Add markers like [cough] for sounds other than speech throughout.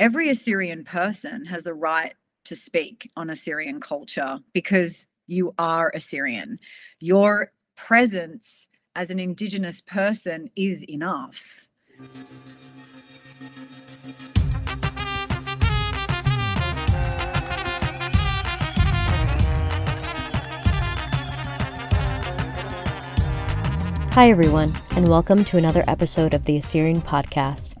every Assyrian person has the right to speak on Assyrian culture because you are Assyrian. Your presence as an Indigenous person is enough. Hi, everyone, and welcome to another episode of the Assyrian Podcast.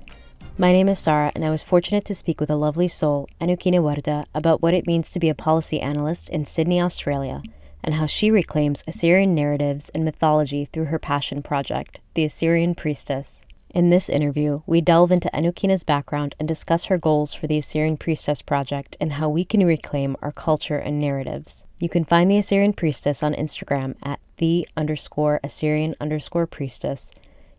My name is Sarah, and I was fortunate to speak with a lovely soul, Anukina Warda, about what it means to be a policy analyst in Sydney, Australia, and how she reclaims Assyrian narratives and mythology through her passion project, The Assyrian Priestess. In this interview, we delve into Anukina's background and discuss her goals for the Assyrian Priestess Project and how we can reclaim our culture and narratives. You can find the Assyrian Priestess on Instagram at the underscore Assyrian underscore priestess.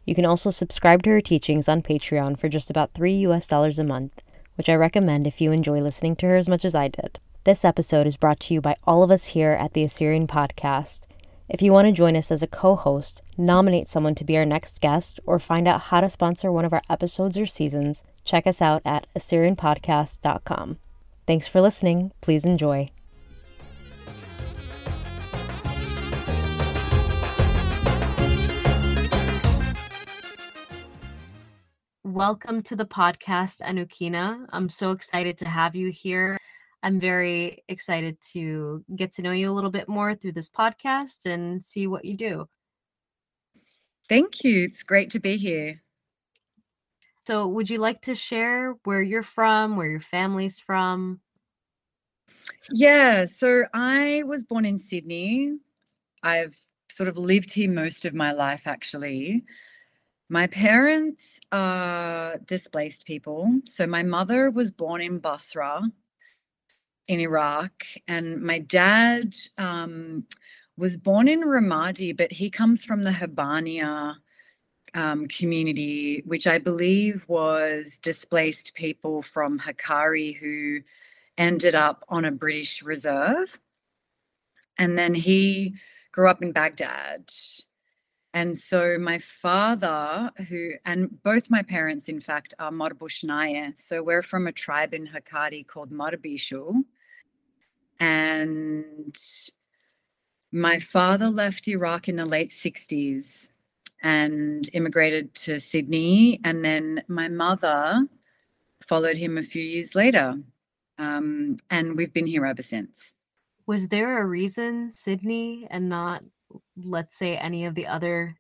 You can also subscribe to her teachings on Patreon for just about 3 US dollars a month, which I recommend if you enjoy listening to her as much as I did. This episode is brought to you by all of us here at the Assyrian Podcast. If you want to join us as a co host, nominate someone to be our next guest, or find out how to sponsor one of our episodes or seasons, check us out at AssyrianPodcast.com. Thanks for listening. Please enjoy. Welcome to the podcast, Anukina. I'm so excited to have you here. I'm very excited to get to know you a little bit more through this podcast and see what you do. Thank you. It's great to be here. So, would you like to share where you're from, where your family's from? Yeah, so I was born in Sydney. I've sort of lived here most of my life, actually. My parents are displaced people. So, my mother was born in Basra, in Iraq, and my dad um, was born in Ramadi, but he comes from the Habbaniya um, community, which I believe was displaced people from Hakkari who ended up on a British reserve. And then he grew up in Baghdad. And so my father, who, and both my parents, in fact, are Marbushnaya. So we're from a tribe in Hakkari called Marbishu. And my father left Iraq in the late 60s and immigrated to Sydney. And then my mother followed him a few years later. Um, and we've been here ever since. Was there a reason Sydney and not, let's say, any of the other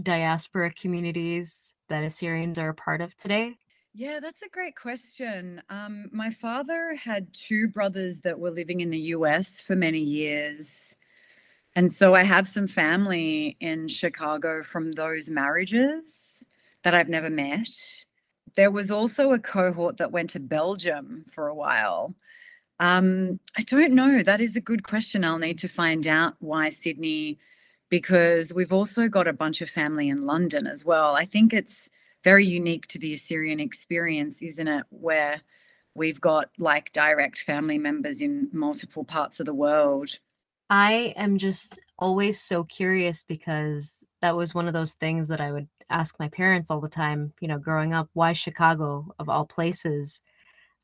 diaspora communities that Assyrians are a part of today? Yeah, that's a great question. Um, my father had two brothers that were living in the US for many years. And so I have some family in Chicago from those marriages that I've never met. There was also a cohort that went to Belgium for a while. Um, I don't know. That is a good question. I'll need to find out why Sydney, because we've also got a bunch of family in London as well. I think it's very unique to the Assyrian experience, isn't it? Where we've got like direct family members in multiple parts of the world. I am just always so curious because that was one of those things that I would ask my parents all the time, you know, growing up, why Chicago of all places?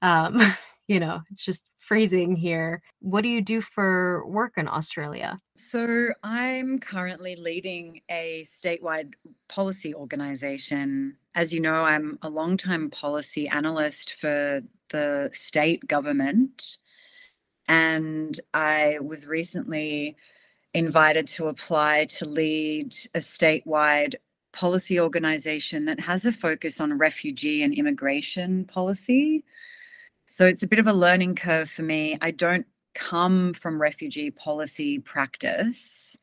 Um, [laughs] you know, it's just freezing here. What do you do for work in Australia? So, I'm currently leading a statewide policy organization. As you know, I'm a long-time policy analyst for the state government. And I was recently invited to apply to lead a statewide policy organization that has a focus on refugee and immigration policy. So it's a bit of a learning curve for me. I don't come from refugee policy practice.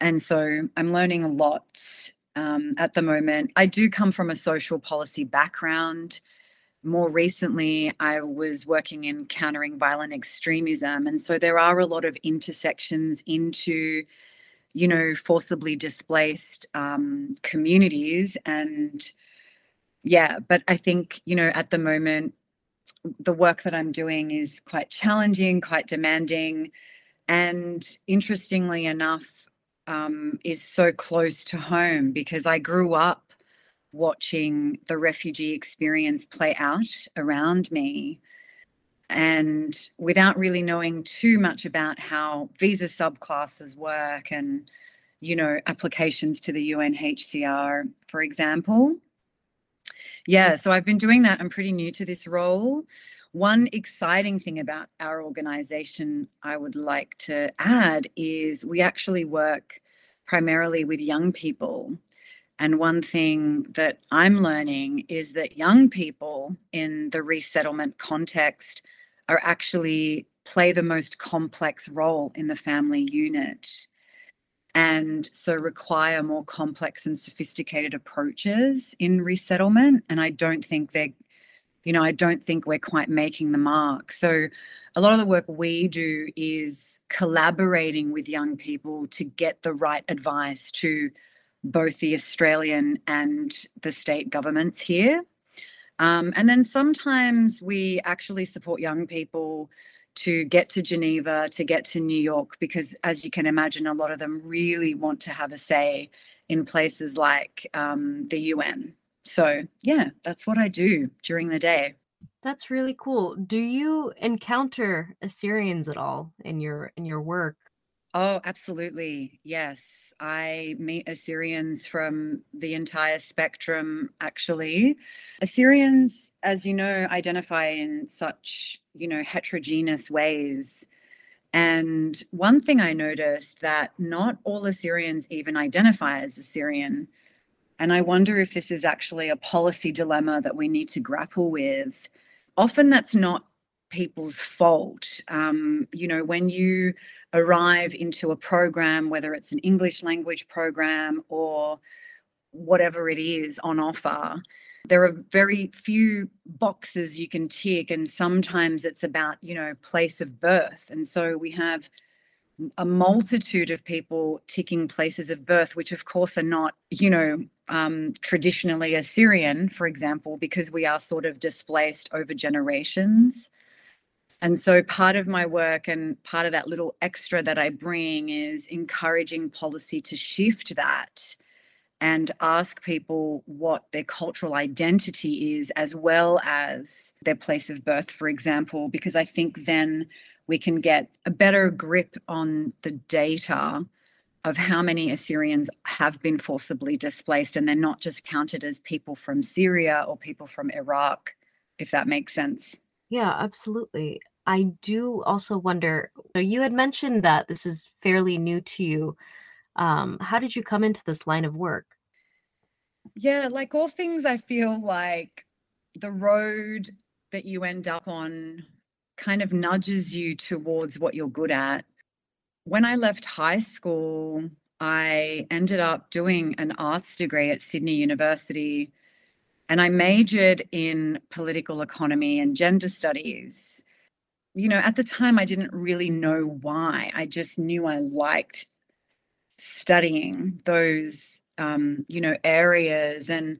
And so I'm learning a lot um, at the moment. I do come from a social policy background. More recently, I was working in countering violent extremism. And so there are a lot of intersections into, you know, forcibly displaced um, communities. And yeah, but I think, you know, at the moment, the work that I'm doing is quite challenging, quite demanding, and interestingly enough, um, is so close to home because I grew up watching the refugee experience play out around me. And without really knowing too much about how visa subclasses work and, you know, applications to the UNHCR, for example. Yeah, so I've been doing that. I'm pretty new to this role. One exciting thing about our organization I would like to add is we actually work primarily with young people. And one thing that I'm learning is that young people in the resettlement context are actually play the most complex role in the family unit and so require more complex and sophisticated approaches in resettlement and i don't think they're you know i don't think we're quite making the mark. So a lot of the work we do is collaborating with young people to get the right advice to both the australian and the state governments here. Um, and then sometimes we actually support young people to get to Geneva, to get to New York, because as you can imagine, a lot of them really want to have a say in places like um, the UN. So, yeah, that's what I do during the day. That's really cool. Do you encounter Assyrians at all in your in your work? Oh, absolutely. Yes. I meet Assyrians from the entire spectrum, actually. Assyrians, as you know, identify in such, you know, heterogeneous ways. And one thing I noticed that not all Assyrians even identify as Assyrian. And I wonder if this is actually a policy dilemma that we need to grapple with. Often that's not people's fault. Um, you know, when you arrive into a program, whether it's an English language program or whatever it is on offer, there are very few boxes you can tick. And sometimes it's about, you know, place of birth. And so we have a multitude of people ticking places of birth, which of course are not, you know, um, traditionally Assyrian, for example, because we are sort of displaced over generations. And so part of my work and part of that little extra that I bring is encouraging policy to shift that and ask people what their cultural identity is, as well as their place of birth, for example, because I think then we can get a better grip on the data of how many Assyrians have been forcibly displaced, and they're not just counted as people from Syria or people from Iraq, if that makes sense. Yeah, absolutely. I do also wonder so you had mentioned that this is fairly new to you. Um, how did you come into this line of work? Yeah, like all things, I feel like the road that you end up on kind of nudges you towards what you're good at. When I left high school, I ended up doing an arts degree at Sydney University and I majored in political economy and gender studies you know, at the time, I didn't really know why. I just knew I liked studying those, um, you know, areas. And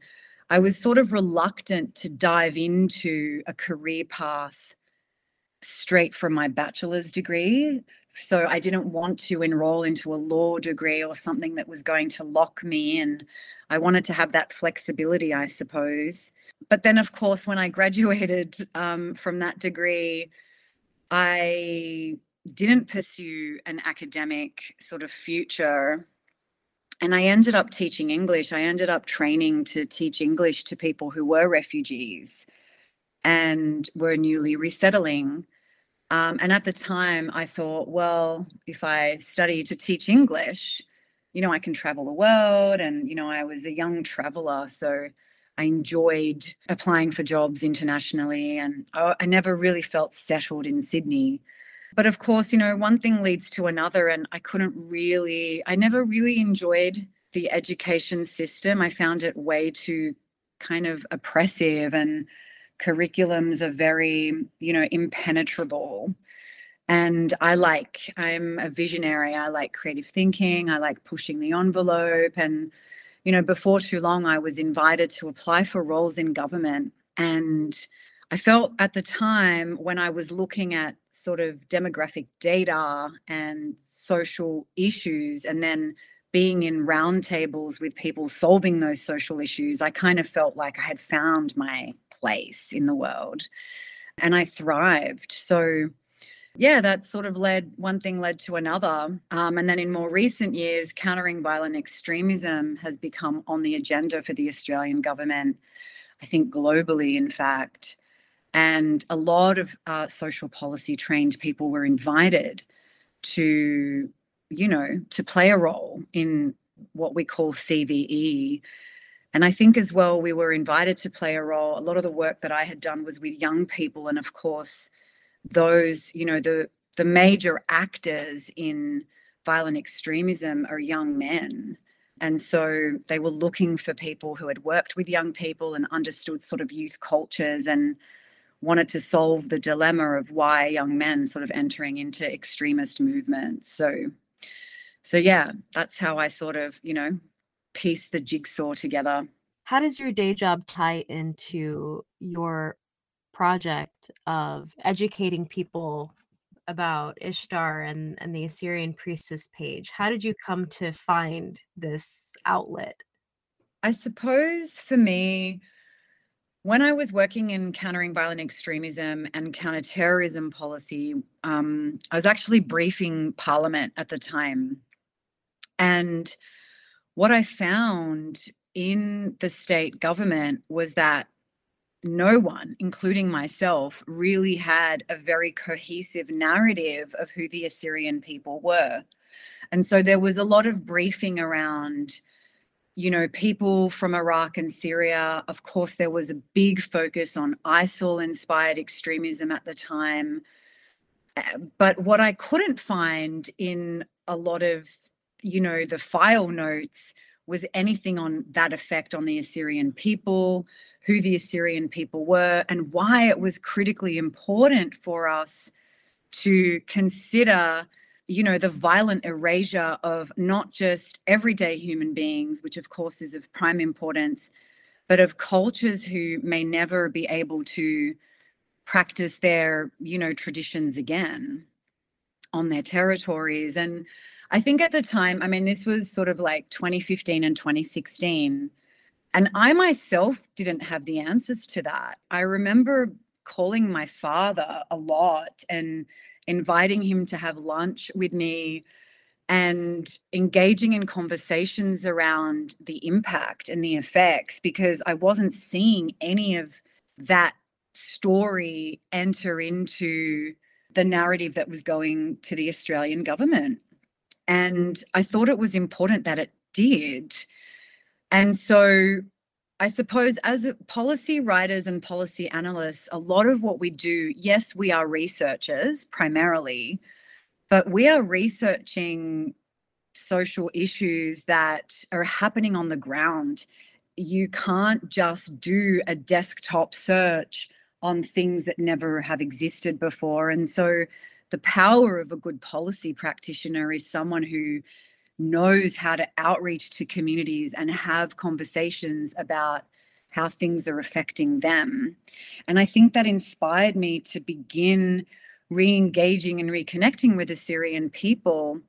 I was sort of reluctant to dive into a career path straight from my bachelor's degree. So I didn't want to enroll into a law degree or something that was going to lock me in. I wanted to have that flexibility, I suppose. But then, of course, when I [laughs] graduated um, from that degree, I didn't pursue an academic sort of future. And I ended up teaching English. I ended up training to teach English to people who were refugees and were newly resettling. Um, and at the time, I thought, well, if I study to teach English, you know, I can travel the world. And, you know, I was a young traveler. So I enjoyed applying for jobs internationally, and I, I never really felt settled in Sydney. But of course, you know, one thing leads to another, and I couldn't really, I never really enjoyed the education system. I found it way too kind of oppressive, and curriculums are very, you know, impenetrable. And I like, I'm a visionary. I like creative thinking. I like pushing the envelope. And you know, before too long, I was invited to apply for roles in government. And I felt at the time when I was looking at sort of demographic data and social issues, and then being in roundtables with people solving those social issues, I kind of felt like I had found my place in the world and I thrived. So, yeah, that sort of led one thing led to another. Um, and then in more recent years, countering violent extremism has become on the agenda for the Australian government, I think globally, in fact. And a lot of uh, social policy trained people were invited to, you know, to play a role in what we call CVE. And I think as well, we were invited to play a role. A lot of the work that I had done was with young people. And of course, those, you know, the the major actors in violent extremism are young men. And so they were looking for people who had worked with young people and understood sort of youth cultures and wanted to solve the dilemma of why young men sort of entering into extremist movements. So so yeah, that's how I sort of, you know, piece the jigsaw together. How does your day job tie into your project of educating people about Ishtar and, and the Assyrian priestess page. How did you come to find this outlet? I suppose for me, when I was working in countering violent extremism and counterterrorism policy, um, I was actually briefing Parliament at the time. And what I found in the state government was that no one, including myself, really had a very cohesive narrative of who the Assyrian people were. And so there was a lot of briefing around, you know, people from Iraq and Syria. Of course, there was a big focus on ISIL inspired extremism at the time. Eh, but what I couldn't find in a lot of, you know, the file notes was anything on that effect on the Assyrian people who the Assyrian people were and why it was critically important for us to consider you know the violent erasure of not just everyday human beings which of course is of prime importance but of cultures who may never be able to practice their you know traditions again on their territories. And i think at the time i mean this was sort of like 2015 and 2016 and I myself didn't have the answers to that. I remember calling my father a lot and inviting him to have lunch with me and engaging in conversations around the impact and the effects because I wasn't seeing any of that story enter into the narrative that was going to the Australian government. And I thought it was important that it did and so I suppose as policy writers and policy analysts, a lot of what we do, yes, we are researchers primarily, but we are researching social issues that are happening on the ground. You can't just do a desktop search on things that never have existed before. And so the power of a good policy practitioner is someone who knows how to outreach to communities and have conversations about how things are affecting them. And I think that inspired me to begin re engaging and reconnecting with Assyrian people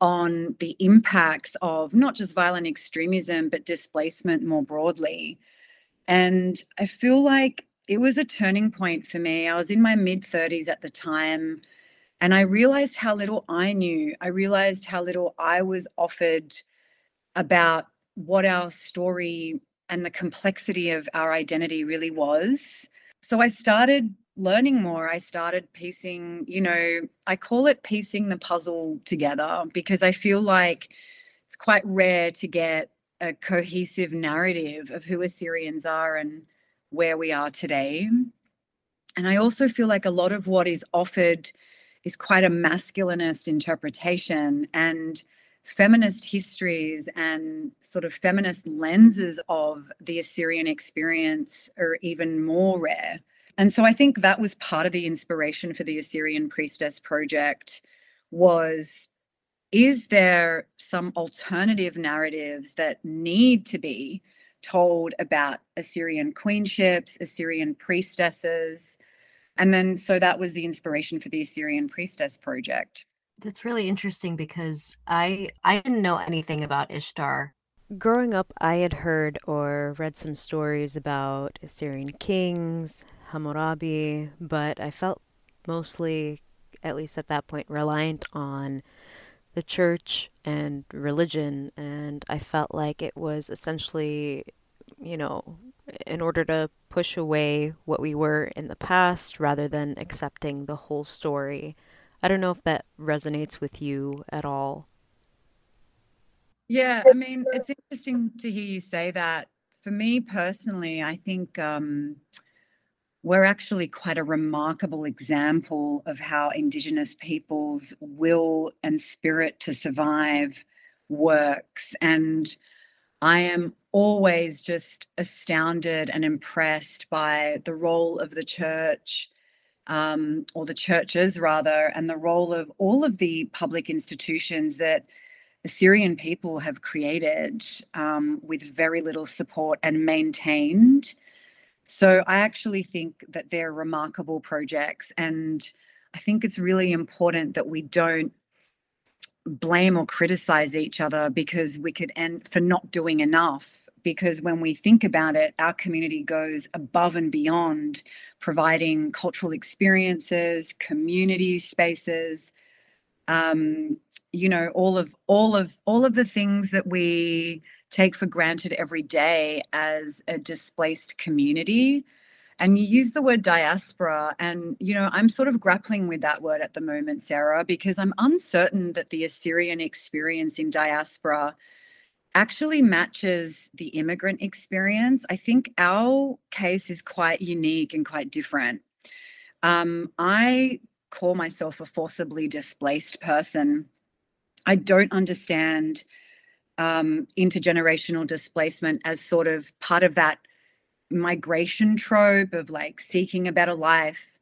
on the impacts of not just violent extremism, but displacement more broadly. And I feel like it was a turning point for me. I was in my mid 30s at the time. And I realized how little I knew. I realized how little I was offered about what our story and the complexity of our identity really was. So I started learning more. I started piecing, you know, I call it piecing the puzzle together because I feel like it's quite rare to get a cohesive narrative of who Assyrians are and where we are today. And I also feel like a lot of what is offered is quite a masculinist interpretation and feminist histories and sort of feminist lenses of the Assyrian experience are even more rare. And so I think that was part of the inspiration for the Assyrian Priestess Project was is there some alternative narratives that need to be told about Assyrian queenships, Assyrian priestesses, and then, so that was the inspiration for the Assyrian Priestess Project. That's really interesting because I I didn't know anything about Ishtar. Growing up, I had heard or read some stories about Assyrian kings, Hammurabi, but I felt mostly, at least at that point, reliant on the church and religion. And I felt like it was essentially, you know, in order to push away what we were in the past rather than accepting the whole story. I don't know if that resonates with you at all. Yeah, I mean, it's interesting to hear you say that. For me personally, I think um, we're actually quite a remarkable example of how Indigenous peoples' will and spirit to survive works. And I am always just astounded and impressed by the role of the church, um, or the churches rather, and the role of all of the public institutions that the Assyrian people have created um, with very little support and maintained. So I actually think that they're remarkable projects. And I think it's really important that we don't blame or criticize each other because we could end for not doing enough. Because when we think about it, our community goes above and beyond providing cultural experiences, community spaces, um, you know all of all of all of the things that we take for granted every day as a displaced community and you use the word diaspora and you know i'm sort of grappling with that word at the moment sarah because i'm uncertain that the assyrian experience in diaspora actually matches the immigrant experience i think our case is quite unique and quite different um, i call myself a forcibly displaced person. I don't understand um, intergenerational displacement as sort of part of that migration trope of like seeking a better life.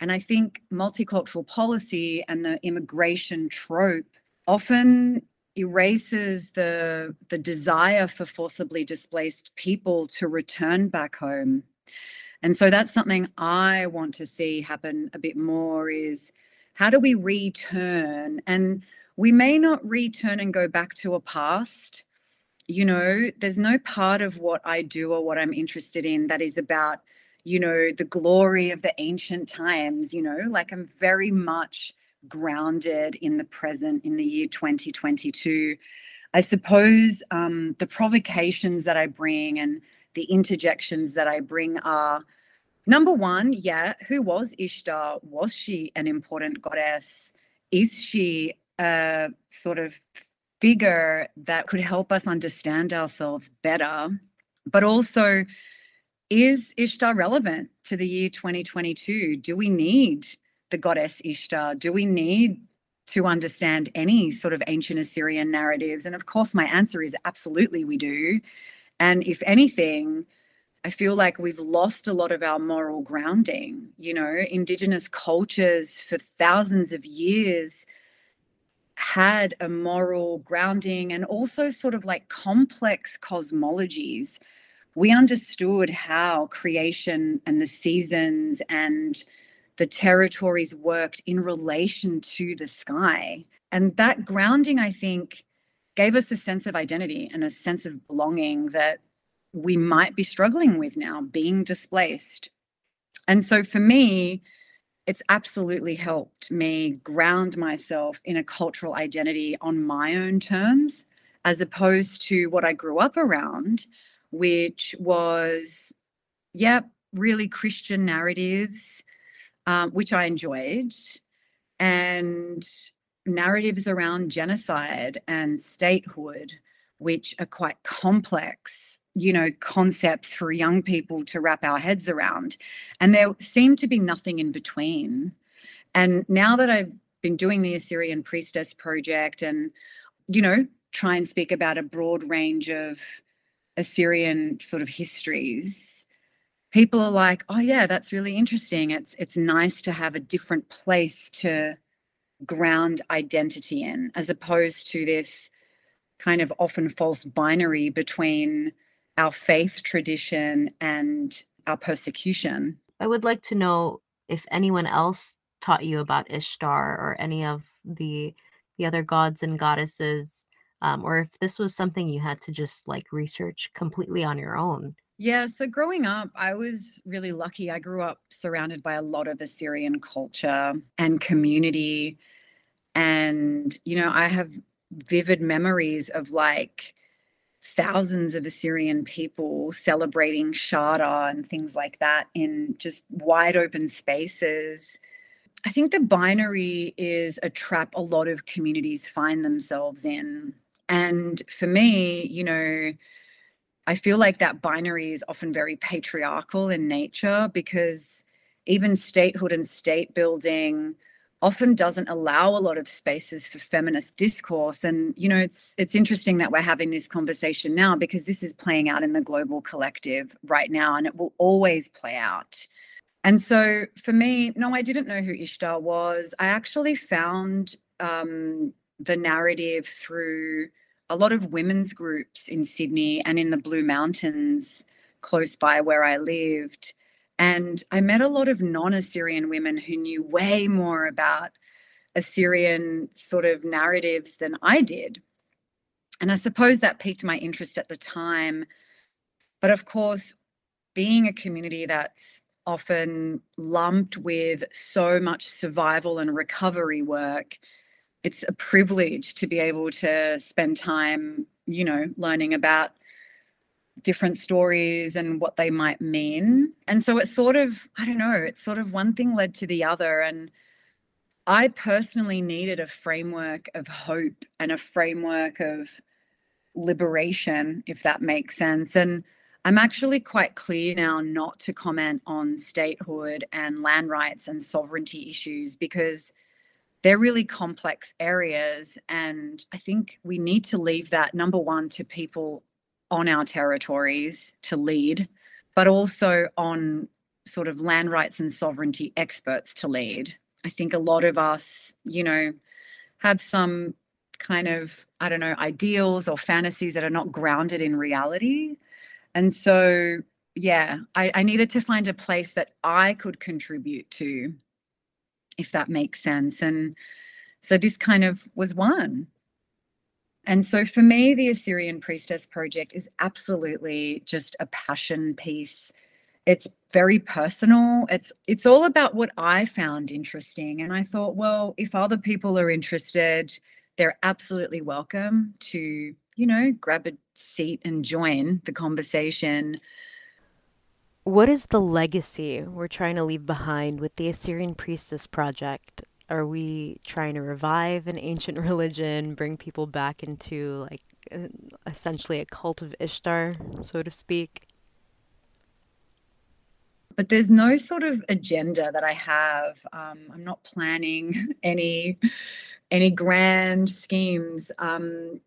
And I think multicultural policy and the immigration trope often erases the the desire for forcibly displaced people to return back home and so that's something I want to see happen a bit more is how do we return? And we may not return and go back to a past. You know, there's no part of what I do or what I'm interested in that is about, you know, the glory of the ancient times, you know, like I'm very much grounded in the present in the year 2022. I suppose um, the provocations that I bring and the interjections that I bring are number one, yeah, who was Ishtar? Was she an important goddess? Is she a sort of figure that could help us understand ourselves better? But also, is Ishtar relevant to the year 2022? Do we need the goddess Ishtar? Do we need to understand any sort of ancient Assyrian narratives? And of course, my answer is absolutely we do. And if anything, I feel like we've lost a lot of our moral grounding. You know, Indigenous cultures for thousands of years had a moral grounding and also sort of like complex cosmologies. We understood how creation and the seasons and the territories worked in relation to the sky. And that grounding, I think, gave us a sense of identity and a sense of belonging that we might be struggling with now, being displaced. And so for me, it's absolutely helped me ground myself in a cultural identity on my own terms, as opposed to what I grew up around, which was, yeah, really Christian narratives, um, which I enjoyed, and narratives around genocide and statehood, which are quite complex, you know, concepts for young people to wrap our heads around. And there seemed to be nothing in between. And now that I've been doing the Assyrian Priestess Project and, you know, try and speak about a broad range of Assyrian sort of histories, people are like, oh yeah, that's really interesting. It's it's nice to have a different place to ground identity in, as opposed to this kind of often false binary between our faith tradition and our persecution. I would like to know if anyone else taught you about Ishtar or any of the the other gods and goddesses, um, or if this was something you had to just like research completely on your own. Yeah, so growing up, I was really lucky. I grew up surrounded by a lot of Assyrian culture and community. And, you know, I have vivid memories of like thousands of Assyrian people celebrating Shada and things like that in just wide open spaces. I think the binary is a trap a lot of communities find themselves in. And for me, you know, I feel like that binary is often very patriarchal in nature because even statehood and state building often doesn't allow a lot of spaces for feminist discourse. And you know it's it's interesting that we're having this conversation now because this is playing out in the global collective right now and it will always play out. And so for me no i didn't know who ishtar was. I actually found um, the narrative through a lot of women's groups in Sydney and in the Blue Mountains close by where I lived. And I met a lot of non Assyrian women who knew way more about Assyrian sort of narratives than I did. And I suppose that piqued my interest at the time. But of course, being a community that's often lumped with so much survival and recovery work, it's a privilege to be able to spend time, you know, learning about different stories and what they might mean. And so it's sort of, I don't know, it's sort of one thing led to the other. And I personally needed a framework of hope and a framework of liberation, if that makes sense. And I'm actually quite clear now not to comment on statehood and land rights and sovereignty issues because they're really complex areas. And I think we need to leave that number one to people on our territories to lead, but also on sort of land rights and sovereignty experts to lead. I think a lot of us, you know, have some kind of, I don't know, ideals or fantasies that are not grounded in reality. And so, yeah, I, I needed to find a place that I could contribute to if that makes sense. And so this kind of was one. And so for me, the Assyrian Priestess Project is absolutely just a passion piece. It's very personal. It's it's all about what I found interesting. And I thought, well, if other people are interested, they're absolutely welcome to, you know, grab a seat and join the conversation. What is the legacy we're trying to leave behind with the Assyrian Priestess Project? Are we trying to revive an ancient [laughs] religion, bring people back into like essentially a cult of Ishtar, so to speak? But there's no sort of agenda that I have. Um, I'm not planning [laughs] any any grand schemes. Um,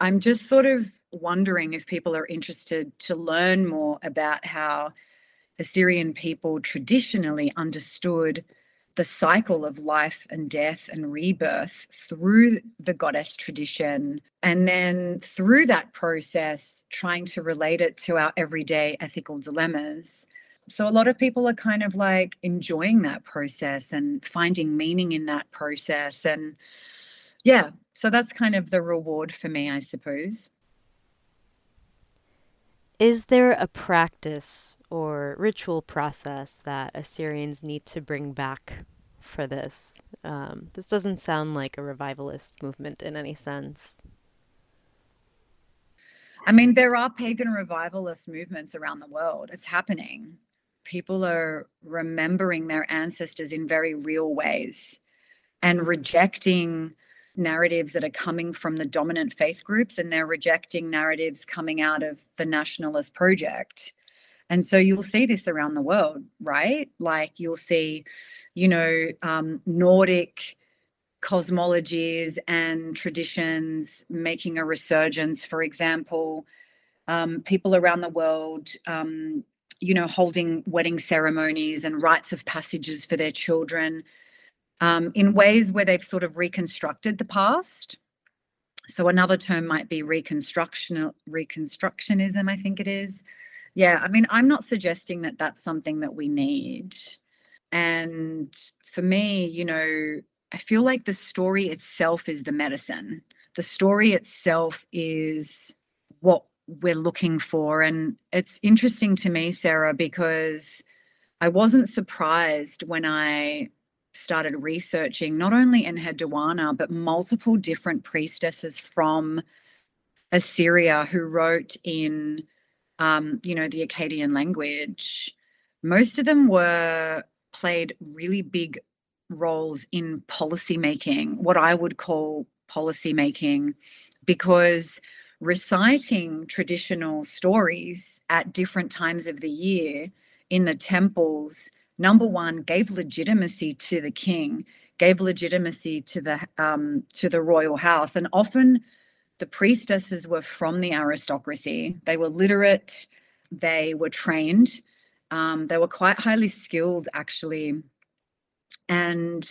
I'm just sort of wondering if people are interested to learn more about how Assyrian people traditionally understood the cycle of life and death and rebirth through the goddess tradition. And then through that process, trying to relate it to our everyday ethical dilemmas. So, a lot of people are kind of like enjoying that process and finding meaning in that process. And yeah, so that's kind of the reward for me, I suppose. Is there a practice or ritual process that Assyrians need to bring back for this? Um, this doesn't sound like a revivalist movement in any sense. I mean, there are pagan revivalist movements around the world. It's happening. People are remembering their ancestors in very real ways and rejecting narratives that are coming from the dominant faith groups and they're rejecting narratives coming out of the nationalist project. And so you'll see this around the world, right? Like you'll see, you know, um, Nordic cosmologies and traditions making a resurgence. For example, um, people around the world, um, you know, holding wedding ceremonies and rites of passages for their children um, in ways where they've sort of reconstructed the past. So another term might be reconstruction, reconstructionism, I think it is. Yeah, I mean, I'm not suggesting that that's something that we need. And for me, you know, I feel like the story itself is the medicine. The story itself is what we're looking for. And it's interesting to me, Sarah, because I wasn't surprised when I started researching not only in Enheduanna, but multiple different priestesses from Assyria who wrote in, um, you know, the Akkadian language. Most of them were played really big roles in policy making, what I would call policy making, because reciting traditional stories at different times of the year in the temples, number one, gave legitimacy to the king, gave legitimacy to the um, to the royal house, and often the priestesses were from the aristocracy. They were literate, they were trained, um, they were quite highly skilled, actually. And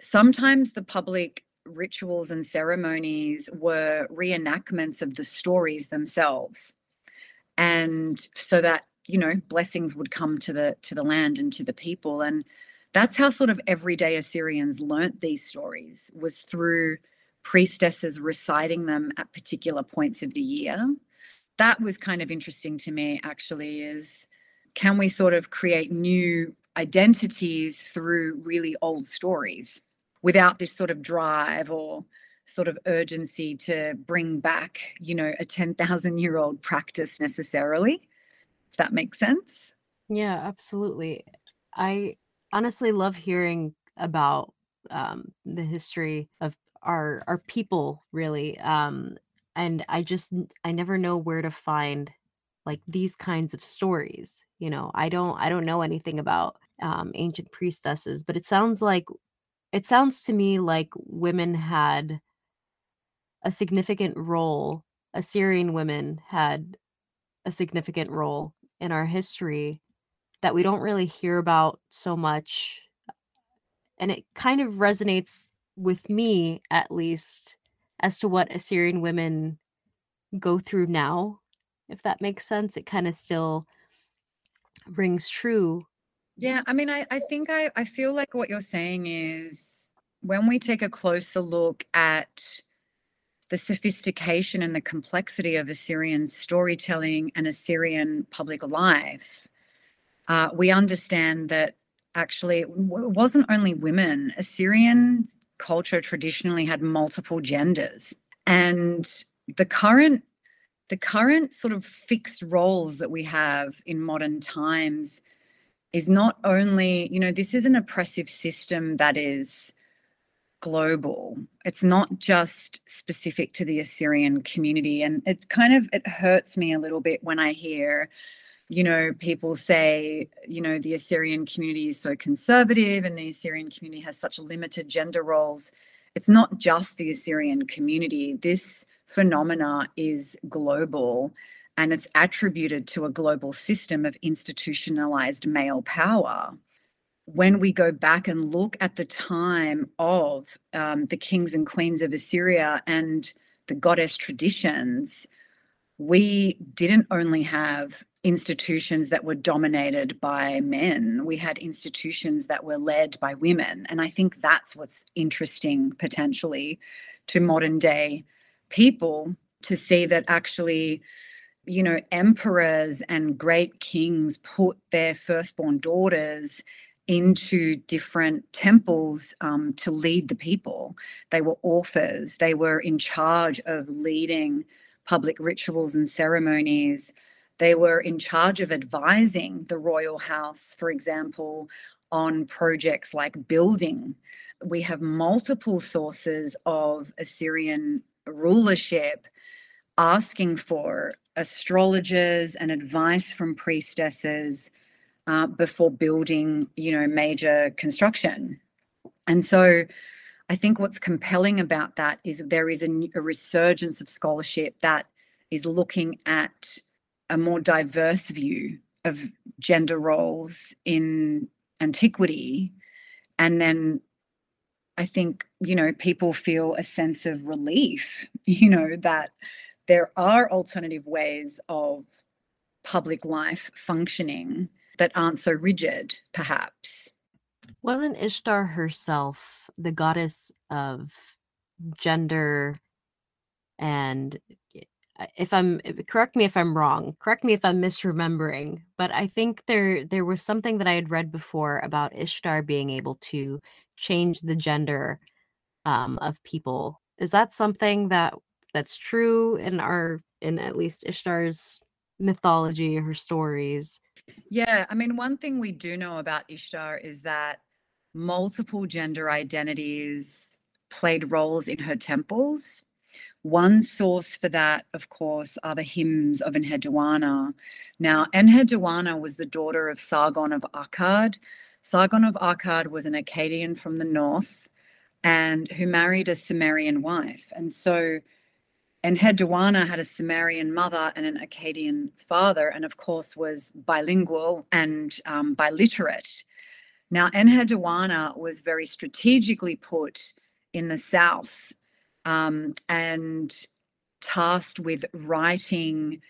sometimes the public rituals and ceremonies were reenactments of the stories themselves. And so that, you know, blessings would come to the to the land and to the people. And that's how sort of everyday Assyrians learnt these stories was through priestesses reciting them at particular points of the year. That was kind of interesting to me, actually, is can we sort of create new identities through really old stories without this sort of drive or sort of urgency to bring back, you know, a 10,000 year old practice necessarily, if that makes sense. Yeah, absolutely. I honestly love hearing about um, the history of our our people, really. Um, and I just I never know where to find like these kinds of stories you know i don't i don't know anything about um, ancient priestesses but it sounds like it sounds to me like women had a significant role assyrian women had a significant role in our history that we don't really hear about so much and it kind of resonates with me at least as to what assyrian women go through now if that makes sense. It kind of still rings true. Yeah, I mean, I, I think I, I feel like what you're saying is when we take a closer look at the sophistication and the complexity of Assyrian storytelling and Assyrian public life, uh, we understand that actually it wasn't only women. Assyrian culture traditionally had multiple genders. And the current the current sort of fixed roles that we have in modern times is not only, you know, this is an oppressive system that is global. It's not just specific to the Assyrian community. And it's kind of, it hurts me a little bit when I hear, you know, people say, you know, the Assyrian community is so conservative and the Assyrian community has such limited gender roles. It's not just the Assyrian community. This phenomena is global and it's attributed to a global system of institutionalized male power. When we go back and look at the time of um, the kings and queens of Assyria and the goddess traditions, we didn't only have institutions that were dominated by men, we had institutions that were led by women. And I think that's what's interesting potentially to modern day people to see that actually you know emperors and great kings put their firstborn daughters into different temples um, to lead the people. They were authors. They were in charge of leading public rituals and ceremonies. They were in charge of advising the royal house for example on projects like building. We have multiple sources of assyrian rulership asking for astrologers and advice from priestesses uh, before building, you know, major construction. And so I think what's compelling about that is there is a, a resurgence of scholarship that is looking at a more diverse view of gender roles in antiquity and then I think, you know, people feel a sense of relief, [laughs] you know, that there are alternative ways of public life functioning that aren't so rigid, perhaps. Wasn't Ishtar herself the goddess of gender and if I'm correct me if I'm wrong, correct me if I'm misremembering, but I think there there was something that I had read before about Ishtar being able to change the gender um, of people. Is that something that that's true in our in at least Ishtar's mythology, her stories? Yeah, I mean, one thing we do know about Ishtar is that multiple gender identities played roles in her temples. One source for that, of course, are the hymns of Enheduanna. Now, Enheduanna was the daughter of Sargon of Akkad. Sargon of Akkad was an Akkadian from the north and who married a Sumerian wife. And so Enheduanna had a Sumerian mother and an Akkadian father, and of course was bilingual and um, biliterate. Now, Enheduanna was very strategically put in the south um, and tasked with writing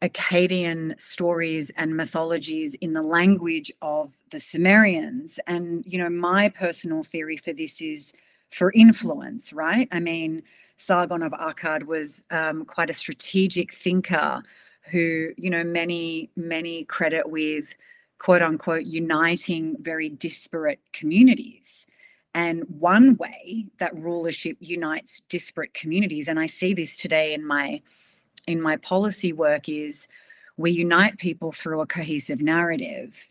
Akkadian stories and mythologies in the language of the Sumerians. And, you know, my personal theory for this is for influence, right? I mean, Sargon of Akkad was um, quite a strategic thinker who, you know, many, many credit with quote unquote uniting very disparate communities. And one way that rulership unites disparate communities, and I see this today in my in my policy work, is we unite people through a cohesive narrative.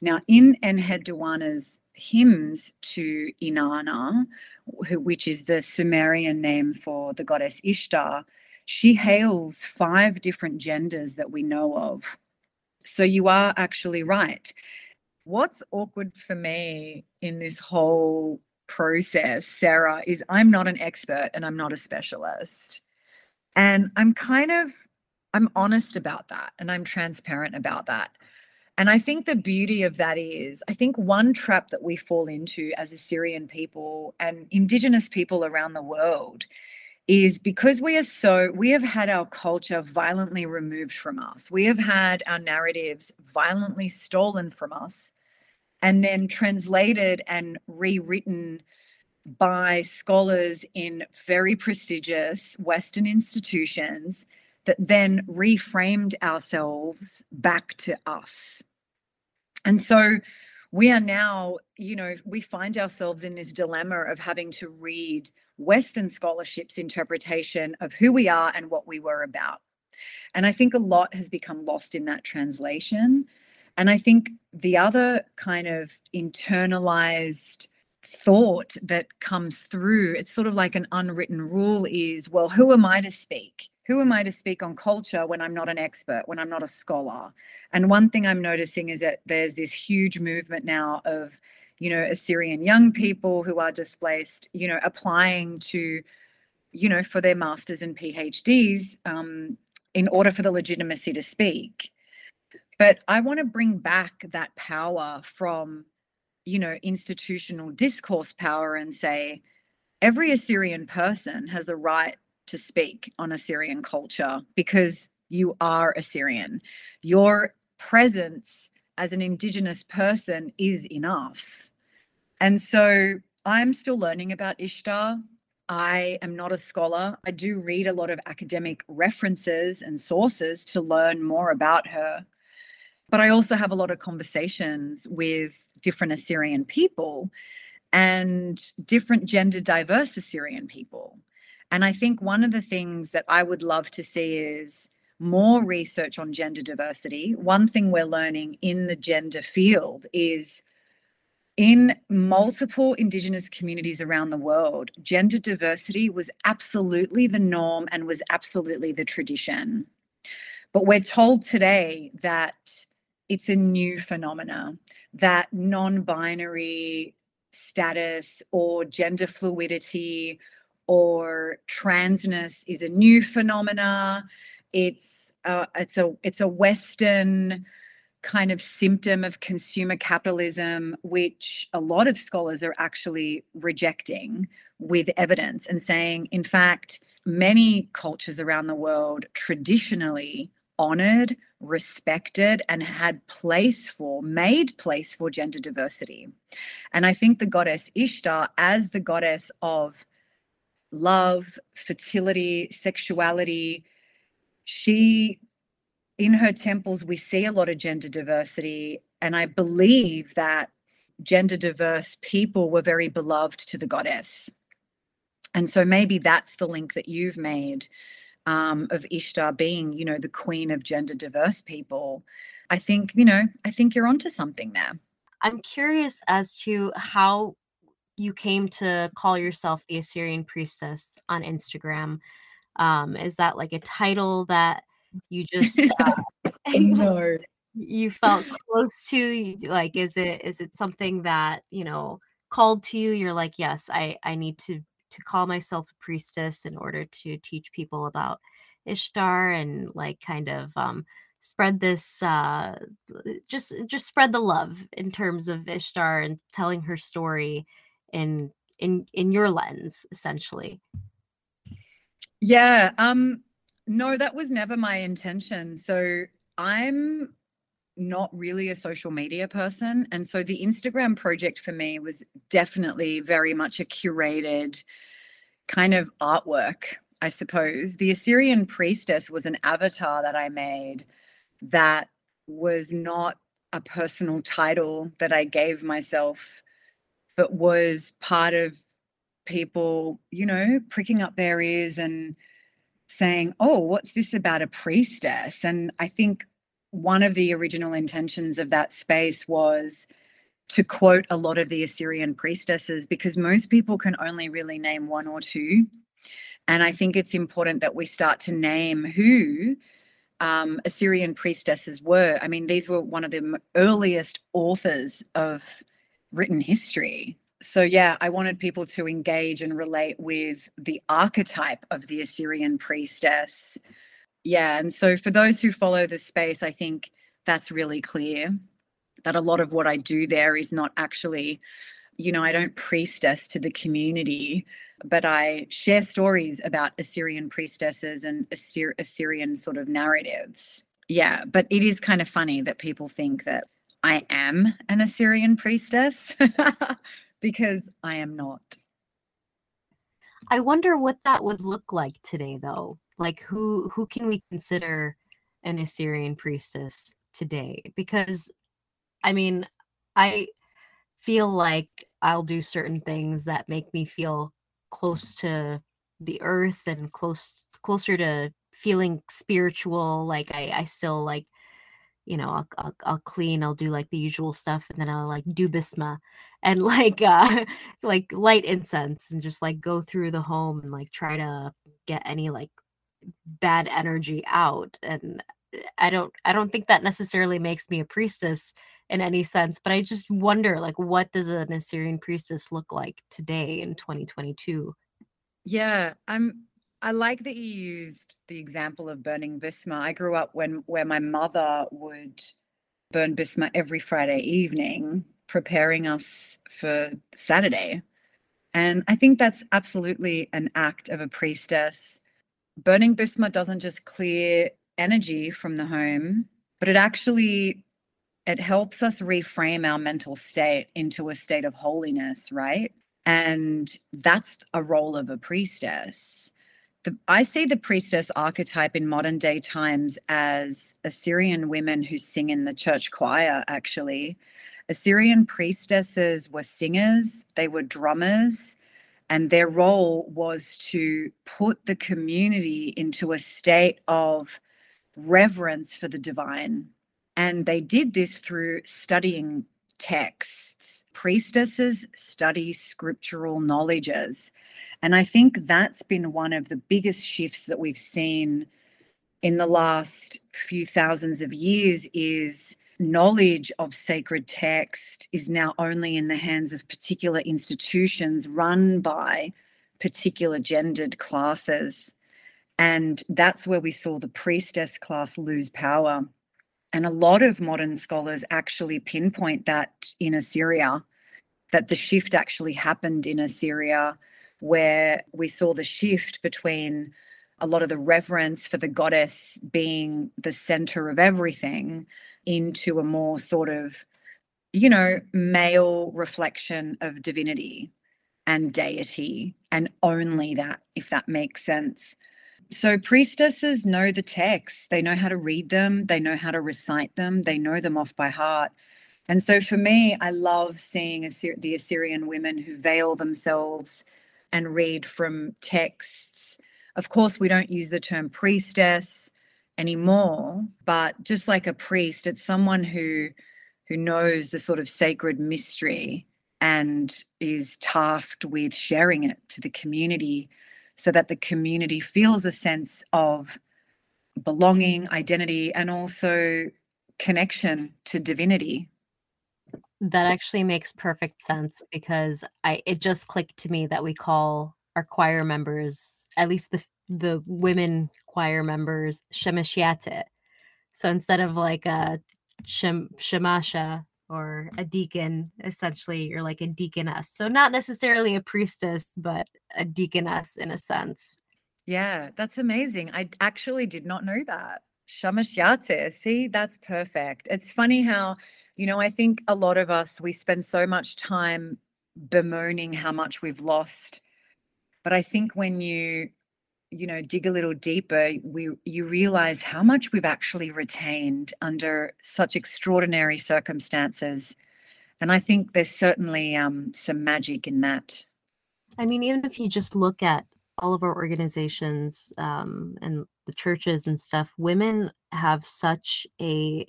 Now, in Enheduanna's hymns to Inanna, which is the Sumerian name for the goddess Ishtar, she hails five different genders that we know of. So you are actually right. What's awkward for me in this whole process, Sarah, is I'm not an expert and I'm not a specialist. And I'm kind of I'm honest about that and I'm transparent about that. And I think the beauty of that is, I think one trap that we fall into as Assyrian people and Indigenous people around the world is because we are so, we have had our culture violently removed from us. We have had our narratives violently stolen from us and then translated and rewritten by scholars in very prestigious Western institutions that then reframed ourselves back to us. And so we are now, you know, we find ourselves in this dilemma of having to read Western scholarship's interpretation of who we are and what we were about. And I think a lot has become lost in that translation. And I think the other kind of internalized thought that comes through, it's sort of like an unwritten rule is, well, who am I to speak? Who am I to speak on culture when I'm not an expert, when I'm not a scholar? And one thing I'm noticing is that there's this huge movement now of, you know, Assyrian young people who are displaced, you know, applying to, you know, for their masters and PhDs um, in order for the legitimacy to speak. But I want to bring back that power from you know, institutional discourse power and say every Assyrian person has the right to speak on Assyrian culture because you are Assyrian. Your presence as an Indigenous person is enough. And so I'm still learning about Ishtar. I am not a scholar. I do read a lot of academic references and sources to learn more about her. But I also have a lot of conversations with different Assyrian people and different gender diverse Assyrian people. And I think one of the things that I would love to see is more research on gender diversity. One thing we're learning in the gender field is in multiple Indigenous communities around the world, gender diversity was absolutely the norm and was absolutely the tradition. But we're told today that it's a new phenomena that non-binary status or gender fluidity or transness is a new phenomena it's uh, it's a it's a western kind of symptom of consumer capitalism which a lot of scholars are actually rejecting with evidence and saying in fact many cultures around the world traditionally honored respected and had place for, made place for gender diversity. And I think the goddess Ishtar, as the goddess of love, fertility, sexuality, she, in her temples, we see a lot of gender diversity. And I believe that gender diverse people were very beloved to the goddess. And so maybe that's the link that you've made um, of Ishtar being, you know, the queen of gender diverse people. I think, you know, I think you're onto something there. I'm curious as to how you came to call yourself the Assyrian priestess on Instagram. Um, is that like a title that you just [laughs] uh, [laughs] no. you felt close to? Like, is it is it something that you know called to you? You're like, yes, I I need to to call myself a priestess in order to teach people about Ishtar and like kind of um, spread this uh, just just spread the love in terms of Ishtar and telling her story in in in your lens essentially. Yeah, um no that was never my intention. So I'm not really a social media person. And so the Instagram project for me was definitely very much a curated kind of artwork, I suppose. The Assyrian priestess was an avatar that I made that was not a personal title that I gave myself, but was part of people, you know, pricking up their ears and saying, oh, what's this about a priestess? And I think one of the original intentions of that space was to quote a lot of the Assyrian priestesses because most people can only really name one or two. And I think it's important that we start to name who um, Assyrian priestesses were. I mean, these were one of the earliest authors of written history. So, yeah, I wanted people to engage and relate with the archetype of the Assyrian priestess yeah and so for those who follow the space i think that's really clear that a lot of what i do there is not actually you know i don't priestess to the community but i share stories about assyrian priestesses and assyrian sort of narratives yeah but it is kind of funny that people think that i am an assyrian priestess [laughs] because i am not. I wonder what that would look like today though. Like who who can we consider an Assyrian priestess today? Because I mean, I feel like I'll do certain things that make me feel close to the earth and close closer to feeling spiritual. Like i i still like you know I'll, I'll, I'll clean i'll do like the usual stuff and then i'll like do bisma and [laughs] like uh like light incense and just like go through the home and like try to get any like bad energy out and eh, i don't i don't think that necessarily makes me a priestess in any sense but i just wonder like what does an assyrian priestess look like today in 2022 yeah i'm i like that you used the example of burning bisma i grew up when where my mother would burn bisma every friday evening preparing us for saturday and i think that's absolutely an act of a priestess burning bisma doesn't just clear energy from the home, but it actually it helps us reframe our mental state into a state of holiness, right? And that's a role of a priestess. The, I see the priestess archetype in modern day times as Assyrian women who sing in the church choir, actually. Assyrian priestesses were singers, they were drummers, and their role was to put the community into a state of reverence for the divine. And they did this through studying texts. Priestesses study scriptural knowledges. And I think that's been one of the biggest shifts that we've seen in the last few thousands of years is knowledge of sacred text is now only in the hands of particular institutions run by particular gendered classes. And that's where we saw the priestess class lose power. And a lot of modern scholars actually pinpoint that in Assyria, that the shift actually happened in Assyria, where we saw the shift between a lot of the reverence for the goddess being the center of everything into a more sort of, you know, male reflection of divinity and deity, and only that, if that makes sense. So, priestesses know the texts, they know how to read them, they know how to recite them, they know them off by heart. And so, for me, I love seeing the Assyrian women who veil themselves and read from texts. Of course, we don't use the term priestess anymore, but just like a priest, it's someone who who knows the sort of sacred mystery and is tasked with sharing it to the community so that the community feels a sense of belonging, identity, and also connection to divinity. That actually makes perfect sense because I it just clicked to me that we call our choir members, at least the the women choir members, shemashiate. So instead of like a shem, shemasha or a deacon, essentially you're like a deaconess. So not necessarily a priestess, but a deaconess in a sense. Yeah, that's amazing. I actually did not know that. Shamashyate. See, that's perfect. It's funny how, you know, I think a lot of us, we spend so much time bemoaning how much we've lost. But I think when you, you know, dig a little deeper, we you realize how much we've actually retained under such extraordinary circumstances. And I think there's certainly um, some magic in that. I mean, even if you just look at all of our organizations um, and the churches and stuff, women have such a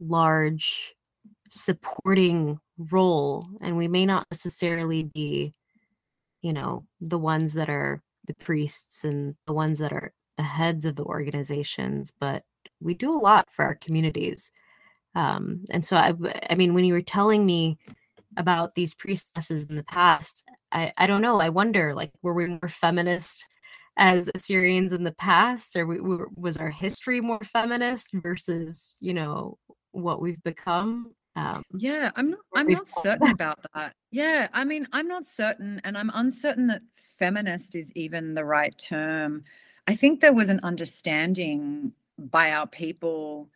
large supporting role, and we may not necessarily be, you know, the ones that are the priests and the ones that are the heads of the organizations, but we do a lot for our communities. Um, and so, I, I mean, when you were telling me about these priestesses in the past, I, I don't know. I wonder, like, were we more feminist as Assyrians in the past, or we, we, was our history more feminist versus, you know, what we've become? Um, yeah, I'm not. I'm not certain [laughs] about that. Yeah, I mean, I'm not certain, and I'm uncertain that feminist is even the right term. I think there was an understanding by our people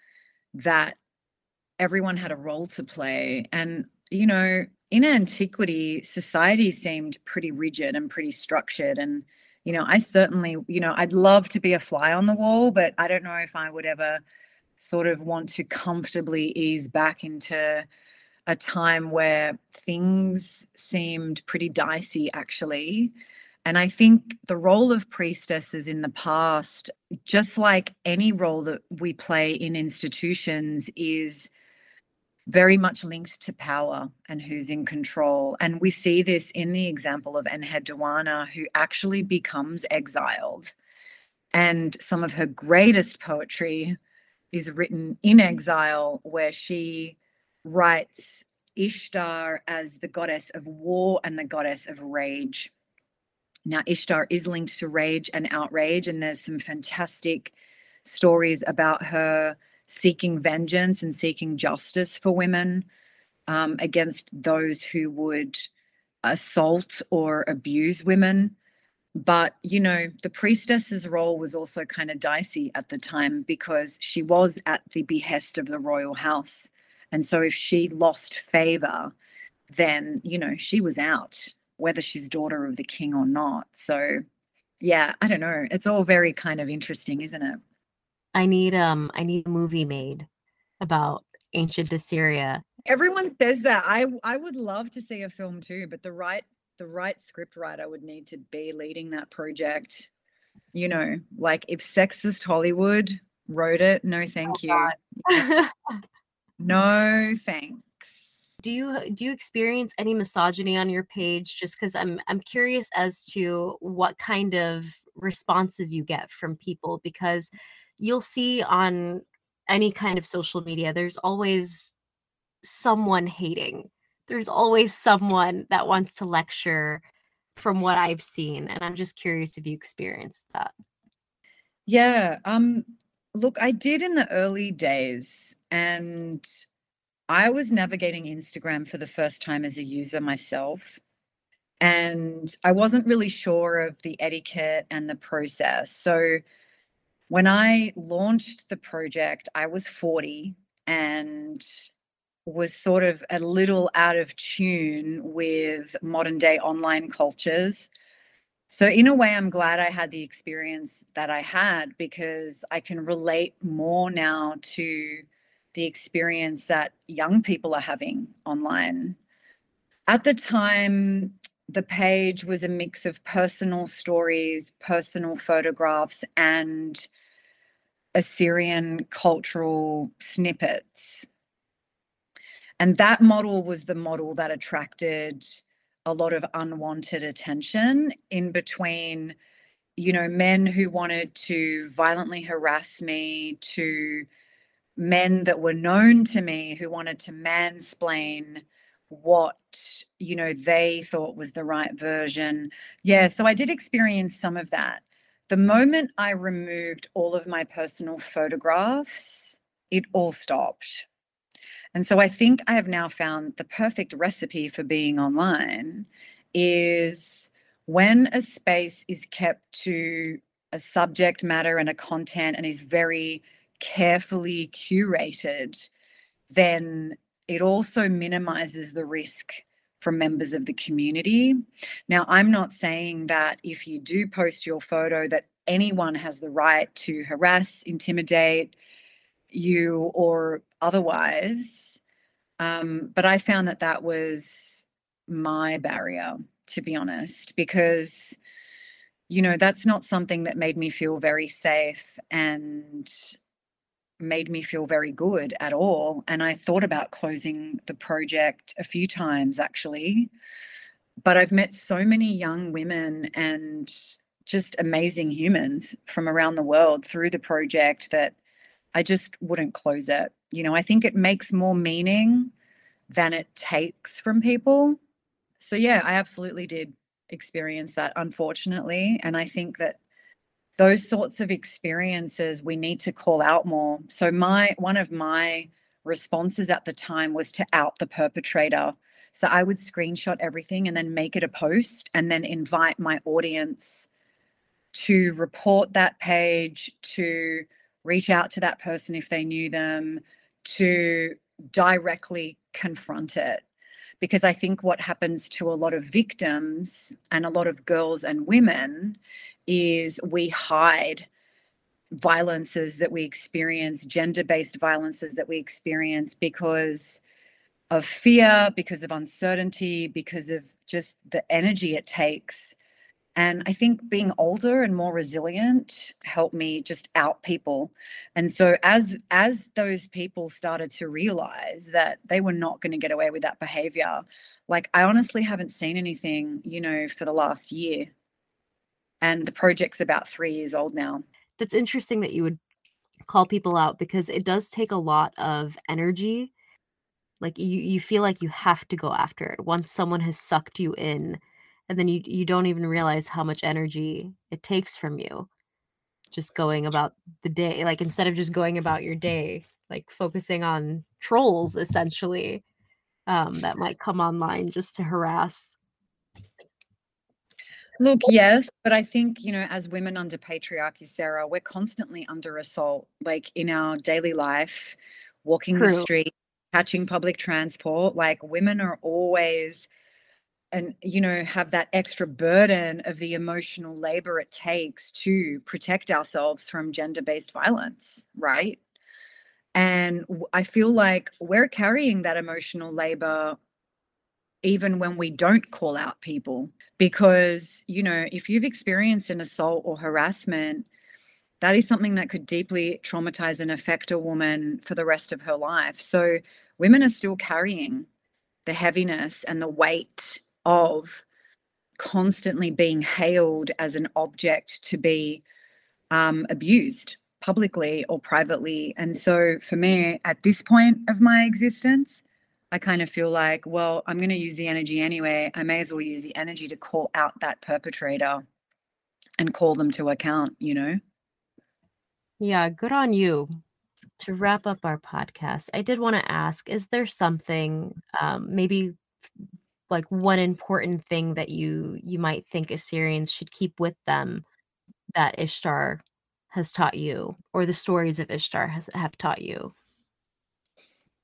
that everyone had a role to play, and you know, in antiquity, society seemed pretty rigid and pretty structured. And, you know, I certainly, you know, I'd love to be a fly on the wall, but I don't know if I would ever sort of want to comfortably ease back into a time where things seemed pretty dicey, actually. And I think the role of priestesses in the past, just like any role that we play in institutions, is very much linked to power and who's in control. And we see this in the example of Enheduanna, who actually becomes exiled. And some of her greatest poetry is written in exile, where she writes Ishtar as the goddess of war and the goddess of rage. Now, Ishtar is linked to rage and outrage, and there's some fantastic stories about her seeking vengeance and seeking justice for women um, against those who would assault or abuse women. But, you know, the priestess's role was also kind of dicey at the time because she was at the behest of the royal house. And so if she lost favor, then, you know, she was out, whether she's daughter of the king or not. So, yeah, I don't know. It's all very kind of interesting, isn't it? I need um I need a movie made about ancient Assyria. Everyone says that. I I would love to see a film too, but the right the right script writer would need to be leading that project. You know, like if Sexist Hollywood wrote it, no oh thank oh, you. [laughs] no thanks. Do you do you experience any misogyny on your page just cuz I'm I'm curious as to what kind of responses you get from people because you'll see on any kind of social media, there's always someone hating. There's always someone that wants to lecture from what I've seen. And I'm just curious if you experienced that. Yeah. Um, look, I did in the early days, and I was navigating Instagram for the first time as a user myself. And I wasn't really sure of the etiquette and the process. So when I launched the project, I was 40 and was sort of a little out of tune with modern day online cultures. So, in a way, I'm glad I had the experience that I had because I can relate more now to the experience that young people are having online. At the time, the page was a mix of personal stories, personal photographs, and Assyrian cultural snippets. And that model was the model that attracted a lot of unwanted attention in between, you know, men who wanted to violently harass me, to men that were known to me who wanted to mansplain what you know they thought was the right version. Yeah so i did experience some of that. The moment i removed all of my personal photographs it all stopped and so I think I have now found the perfect recipe for being online is when a space is kept to a subject matter and a content and is very carefully curated, then it also minimizes the risk from members of the community. Now, I'm not saying that if you do post your photo that anyone has the right to harass, intimidate you or otherwise. Um, but I found that that was my barrier, to be honest, because, you know, that's not something that made me feel very safe and made me feel very good at all. And I thought about closing the project a few times actually. But I've met so many young women and just amazing humans from around the world through the project that I just wouldn't close it. You know, I think it makes more meaning than it takes from people. So, yeah, I absolutely did experience that, unfortunately. And I think that those sorts of experiences we need to call out more. So, my one of my responses at the time was to out the perpetrator. So, I would screenshot everything and then make it a post and then invite my audience to report that page, to reach out to that person if they knew them, to directly confront it. Because I think what happens to a lot of victims and a lot of girls and women is we hide violences that we experience, gender based violences that we experience because of fear, because of uncertainty, because of just the energy it takes and I think being older and more resilient helped me just out people. And so as as those people started to realize that they were not going to get away with that behavior, like I honestly haven't seen anything, you know, for the last year. And the project's about 3 years old now. That's interesting that you would call people out because it does take a lot of energy. Like you you feel like you have to go after it. Once someone has sucked you in, and then you you don't even realize how much energy it takes from you just going about the day like instead of just going about your day like focusing on trolls essentially um, that might come online just to harass Look, yes, but I think, you know, as women under patriarchy, Sarah, we're constantly under assault, like in our daily life, walking True. the street, catching public transport. Like women are always and you know have that extra burden of the emotional labor it takes to protect ourselves from gender-based violence right? And i feel like we're carrying that emotional labor even when we don't call out people because you know if you've experienced an assault or harassment that is something that could deeply traumatize and affect a woman for the rest of her life. So women are still carrying the heaviness and the weight of constantly being hailed as an object to be um, abused publicly or privately. And so for me, at this point of my existence, I kind of feel like, well, I'm going to use the energy anyway. I may as well use the energy to call out that perpetrator and call them to account, you know? Yeah, good on you. To wrap up our podcast, I did want to ask is there something, um, maybe like one important thing that you you might think Assyrians should keep with them that Ishtar has taught you or the stories of Ishtar has, have taught you?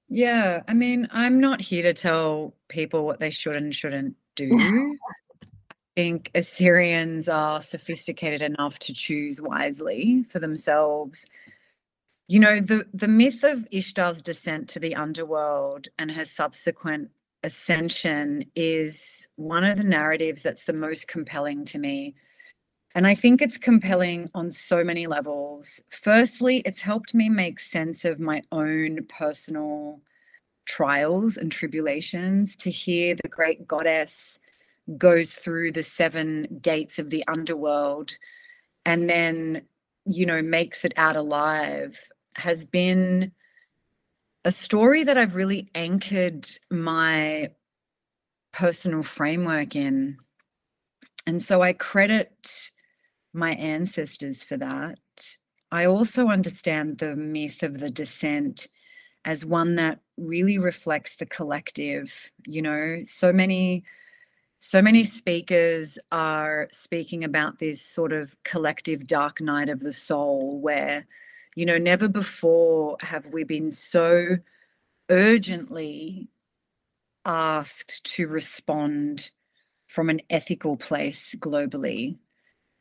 Yeah, I mean, I'm not here to tell people what they should and shouldn't do. [laughs] I think Assyrians are sophisticated enough to choose wisely for themselves. You know, the, the myth of Ishtar's descent to the underworld and her subsequent ascension is one of the narratives that's the most compelling to me. And I think it's compelling on so many levels. Firstly, it's helped me make sense of my own personal trials and tribulations to hear the great goddess goes through the seven gates of the underworld and then you know makes it out alive has been a story that I've really anchored my personal framework in. And so I credit my ancestors for that. I also understand the myth of the descent as one that really reflects the collective. You know, so many so many speakers are speaking about this sort of collective dark night of the soul where you know, never before have we been so urgently asked to respond from an ethical place globally.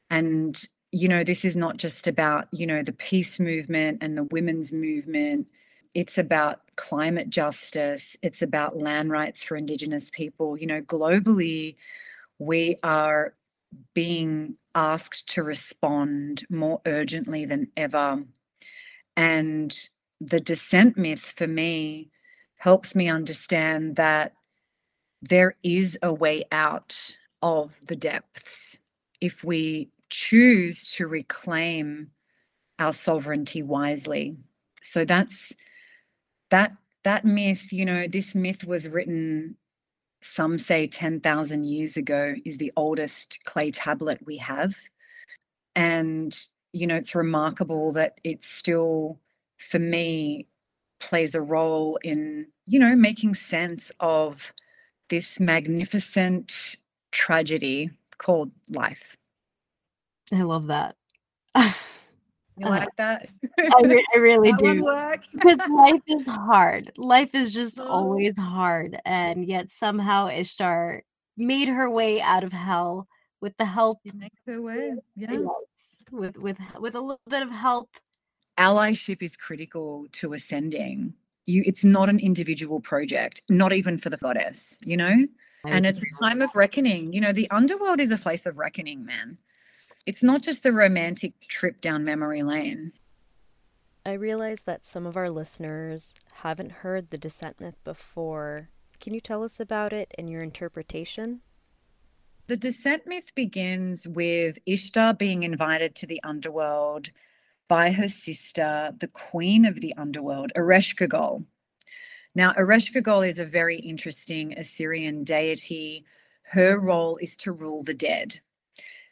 And, you know, this is not just about, you know, the peace movement and the women's movement. It's about climate justice. It's about land rights for Indigenous people. You know, globally, we are being asked to respond more urgently than ever and the descent myth for me helps me understand that there is a way out of the depths if we choose to reclaim our sovereignty wisely. So that's that that myth, you know, this myth was written some say 10,000 years ago is the oldest clay tablet we have. And you know, it's remarkable that it still, for me, plays a role in, you know, making sense of this magnificent tragedy called life. I love that. You like [laughs] that? I, re- I really do. because life is hard. Life is just oh. always hard. And yet somehow Ishtar made her way out of hell with the help. It makes her way. Yeah. With with with a little bit of help. Allyship is critical to ascending. You it's not an individual project not even for the goddess you know? And it's a time of reckoning. You know the underworld is a place of reckoning man. It's not just a romantic trip down memory lane. I realize that some of our listeners haven't heard the descent myth before. Can you tell us about it and your interpretation the descent myth begins with Ishtar being invited to the underworld by her sister, the queen of the underworld, Ereshkigal. Now, Ereshkigal is a very interesting Assyrian deity. Her role is to rule the dead.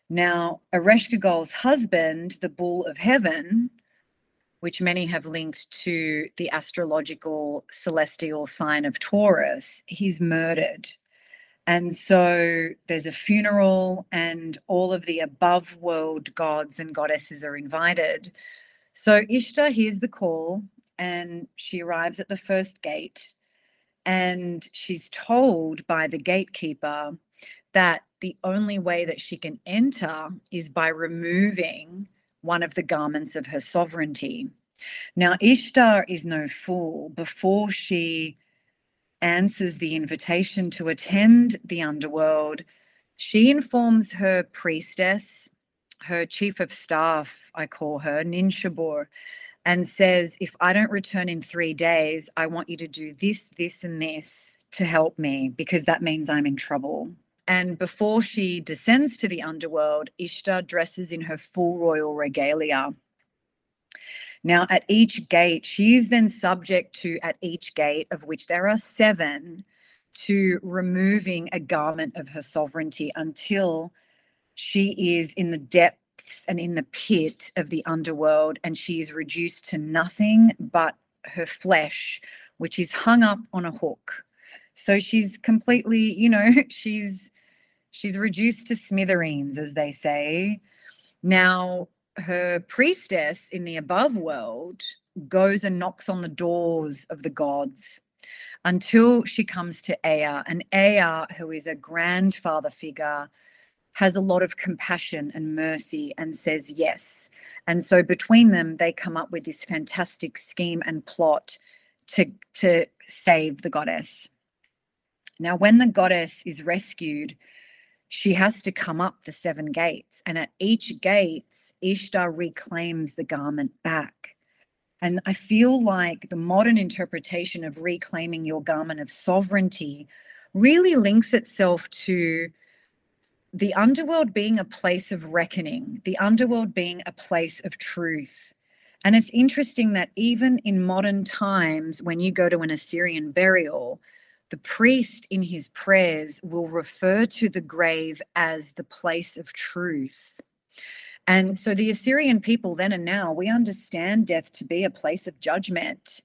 Now, Ereshkigal's husband, the bull of heaven, which many have linked to the astrological celestial sign of Taurus, he's murdered. And so there's a funeral, and all of the above world gods and goddesses are invited. So Ishtar hears the call and she arrives at the first gate. And she's told by the gatekeeper that the only way that she can enter is by removing one of the garments of her sovereignty. Now, Ishtar is no fool. Before she answers the invitation to attend the underworld, she informs her priestess, her chief of staff, I call her, Ninshabur, and says, If I don't return in three days, I want you to do this, this, and this to help me because that means I'm in trouble. And before she descends to the underworld, Ishtar dresses in her full royal regalia now, at each gate, she is then subject to, at each gate, of which there are seven, to removing a garment of her sovereignty until she is in the depths and in the pit of the underworld and she is reduced to nothing but her flesh, which is hung up on a hook. So she's completely, you know, [laughs] she's she's reduced to smithereens, as they say. Now, her priestess in the above world goes and knocks on the doors of the gods until she comes to Ea. And Ea, who is a grandfather figure, has a lot of compassion and mercy and says yes. And so between them, they come up with this fantastic scheme and plot to, to save the goddess. Now, when the goddess is rescued, she has to come up the seven gates. And at each gate, Ishtar reclaims the garment back. And I feel like the modern interpretation of reclaiming your garment of sovereignty really links itself to the underworld being a place of reckoning, the underworld being a place of truth. And it's interesting that even in modern times, when you go to an Assyrian burial, the priest in his prayers will refer to the grave as the place of truth. And so the Assyrian people then and now, we understand death to be a place of judgment.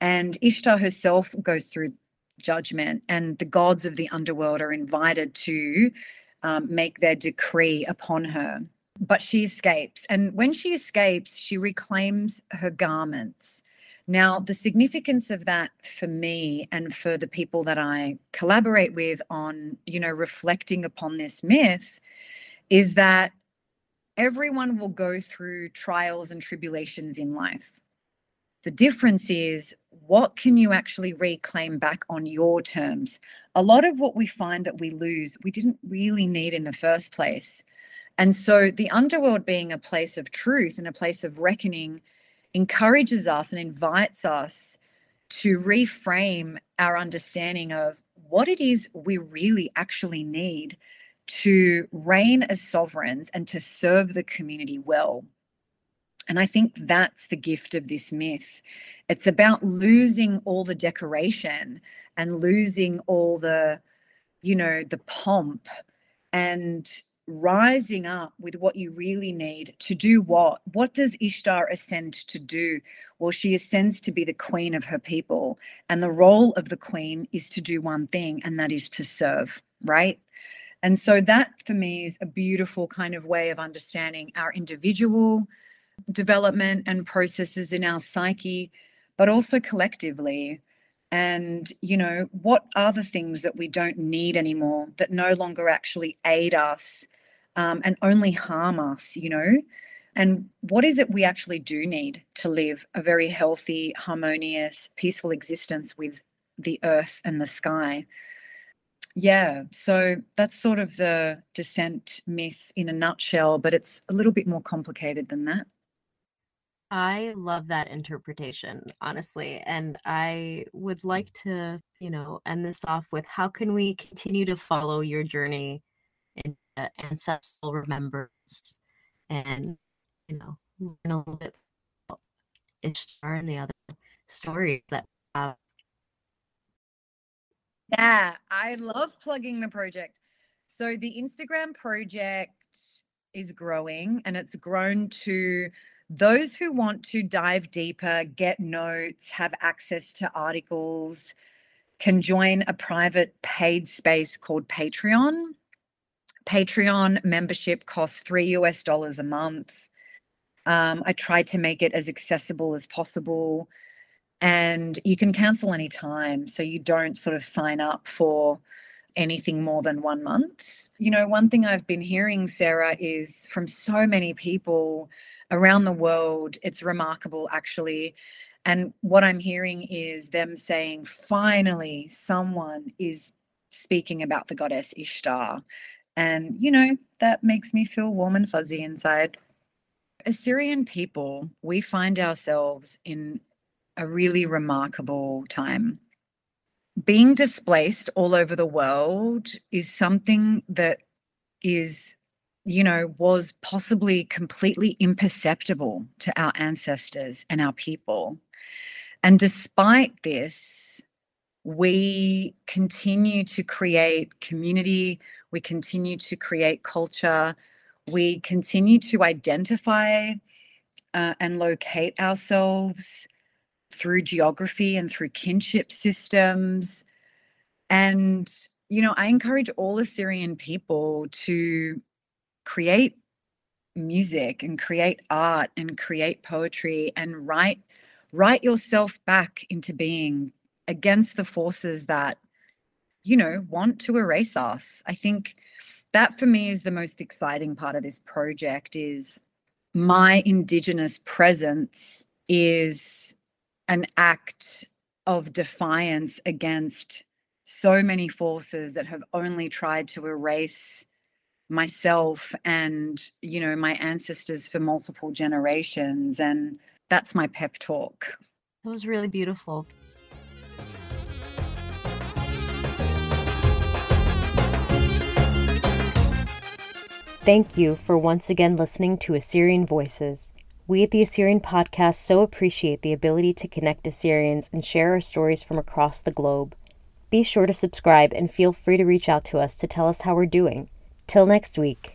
And Ishtar herself goes through judgment, and the gods of the underworld are invited to um, make their decree upon her. But she escapes. And when she escapes, she reclaims her garments. Now, the significance of that for me and for the people that I collaborate with on, you know, reflecting upon this myth is that everyone will go through trials and tribulations in life. The difference is what can you actually reclaim back on your terms? A lot of what we find that we lose, we didn't really need in the first place. And so the underworld being a place of truth and a place of reckoning encourages us and invites us to reframe our understanding of what it is we really actually need to reign as sovereigns and to serve the community well. And I think that's the gift of this myth. It's about losing all the decoration and losing all the, you know, the pomp and rising up with what you really need to do what? What does Ishtar ascend to do? Well, she ascends to be the queen of her people. And the role of the queen is to do one thing, and that is to serve, right? And so that for me is a beautiful kind of way of understanding our individual development and processes in our psyche, but also collectively. And, you know, what are the things that we don't need anymore that no longer actually aid us um, and only harm us, you know? And what is it we actually do need to live a very healthy, harmonious, peaceful existence with the earth and the sky? Yeah, so that's sort of the descent myth in a nutshell, but it's a little bit more complicated than that. I love that interpretation, honestly. And I would hmm. like to, you know, end this off with how can we continue to follow your journey in ancestral remembrance and, you know, learn a little bit about Ishtar and the other stories that have yeah, I love plugging the project. So the Instagram project is growing and it's grown to those who want to dive deeper, get notes, have access to articles, can join a private paid space called Patreon. Patreon membership costs three US dollars a month. Um, I try to make it as accessible as possible and you can cancel anytime. so you don't sort of sign up for anything more than one month you know one thing i've been hearing sarah is from so many people around the world it's remarkable actually. And what i'm hearing is them saying finally someone is speaking about the goddess ishtar. And you know that makes me feel warm and fuzzy inside. Assyrian people we find ourselves in a really remarkable time. Being displaced all over the world is something that is, you know, was possibly completely imperceptible to our ancestors and our people. And despite this, we continue to create community, we continue to create culture, we continue to identify uh, and locate ourselves through geography and through kinship systems. And, you know, I encourage all Assyrian people to create music and create art and create poetry and write write yourself back into being against the forces that you know want to erase us. I think that for me is the most exciting part of this project is my indigenous presence is an act of defiance against so many forces that have only tried to erase myself and you know my ancestors for multiple generations and that's my pep talk that was really beautiful Thank you for once again listening to Assyrian Voices. We at the Assyrian Podcast so appreciate the ability to connect Assyrians and share our stories from across the globe. Be sure to subscribe and feel free to reach out to us to tell us how we're doing. Till next week.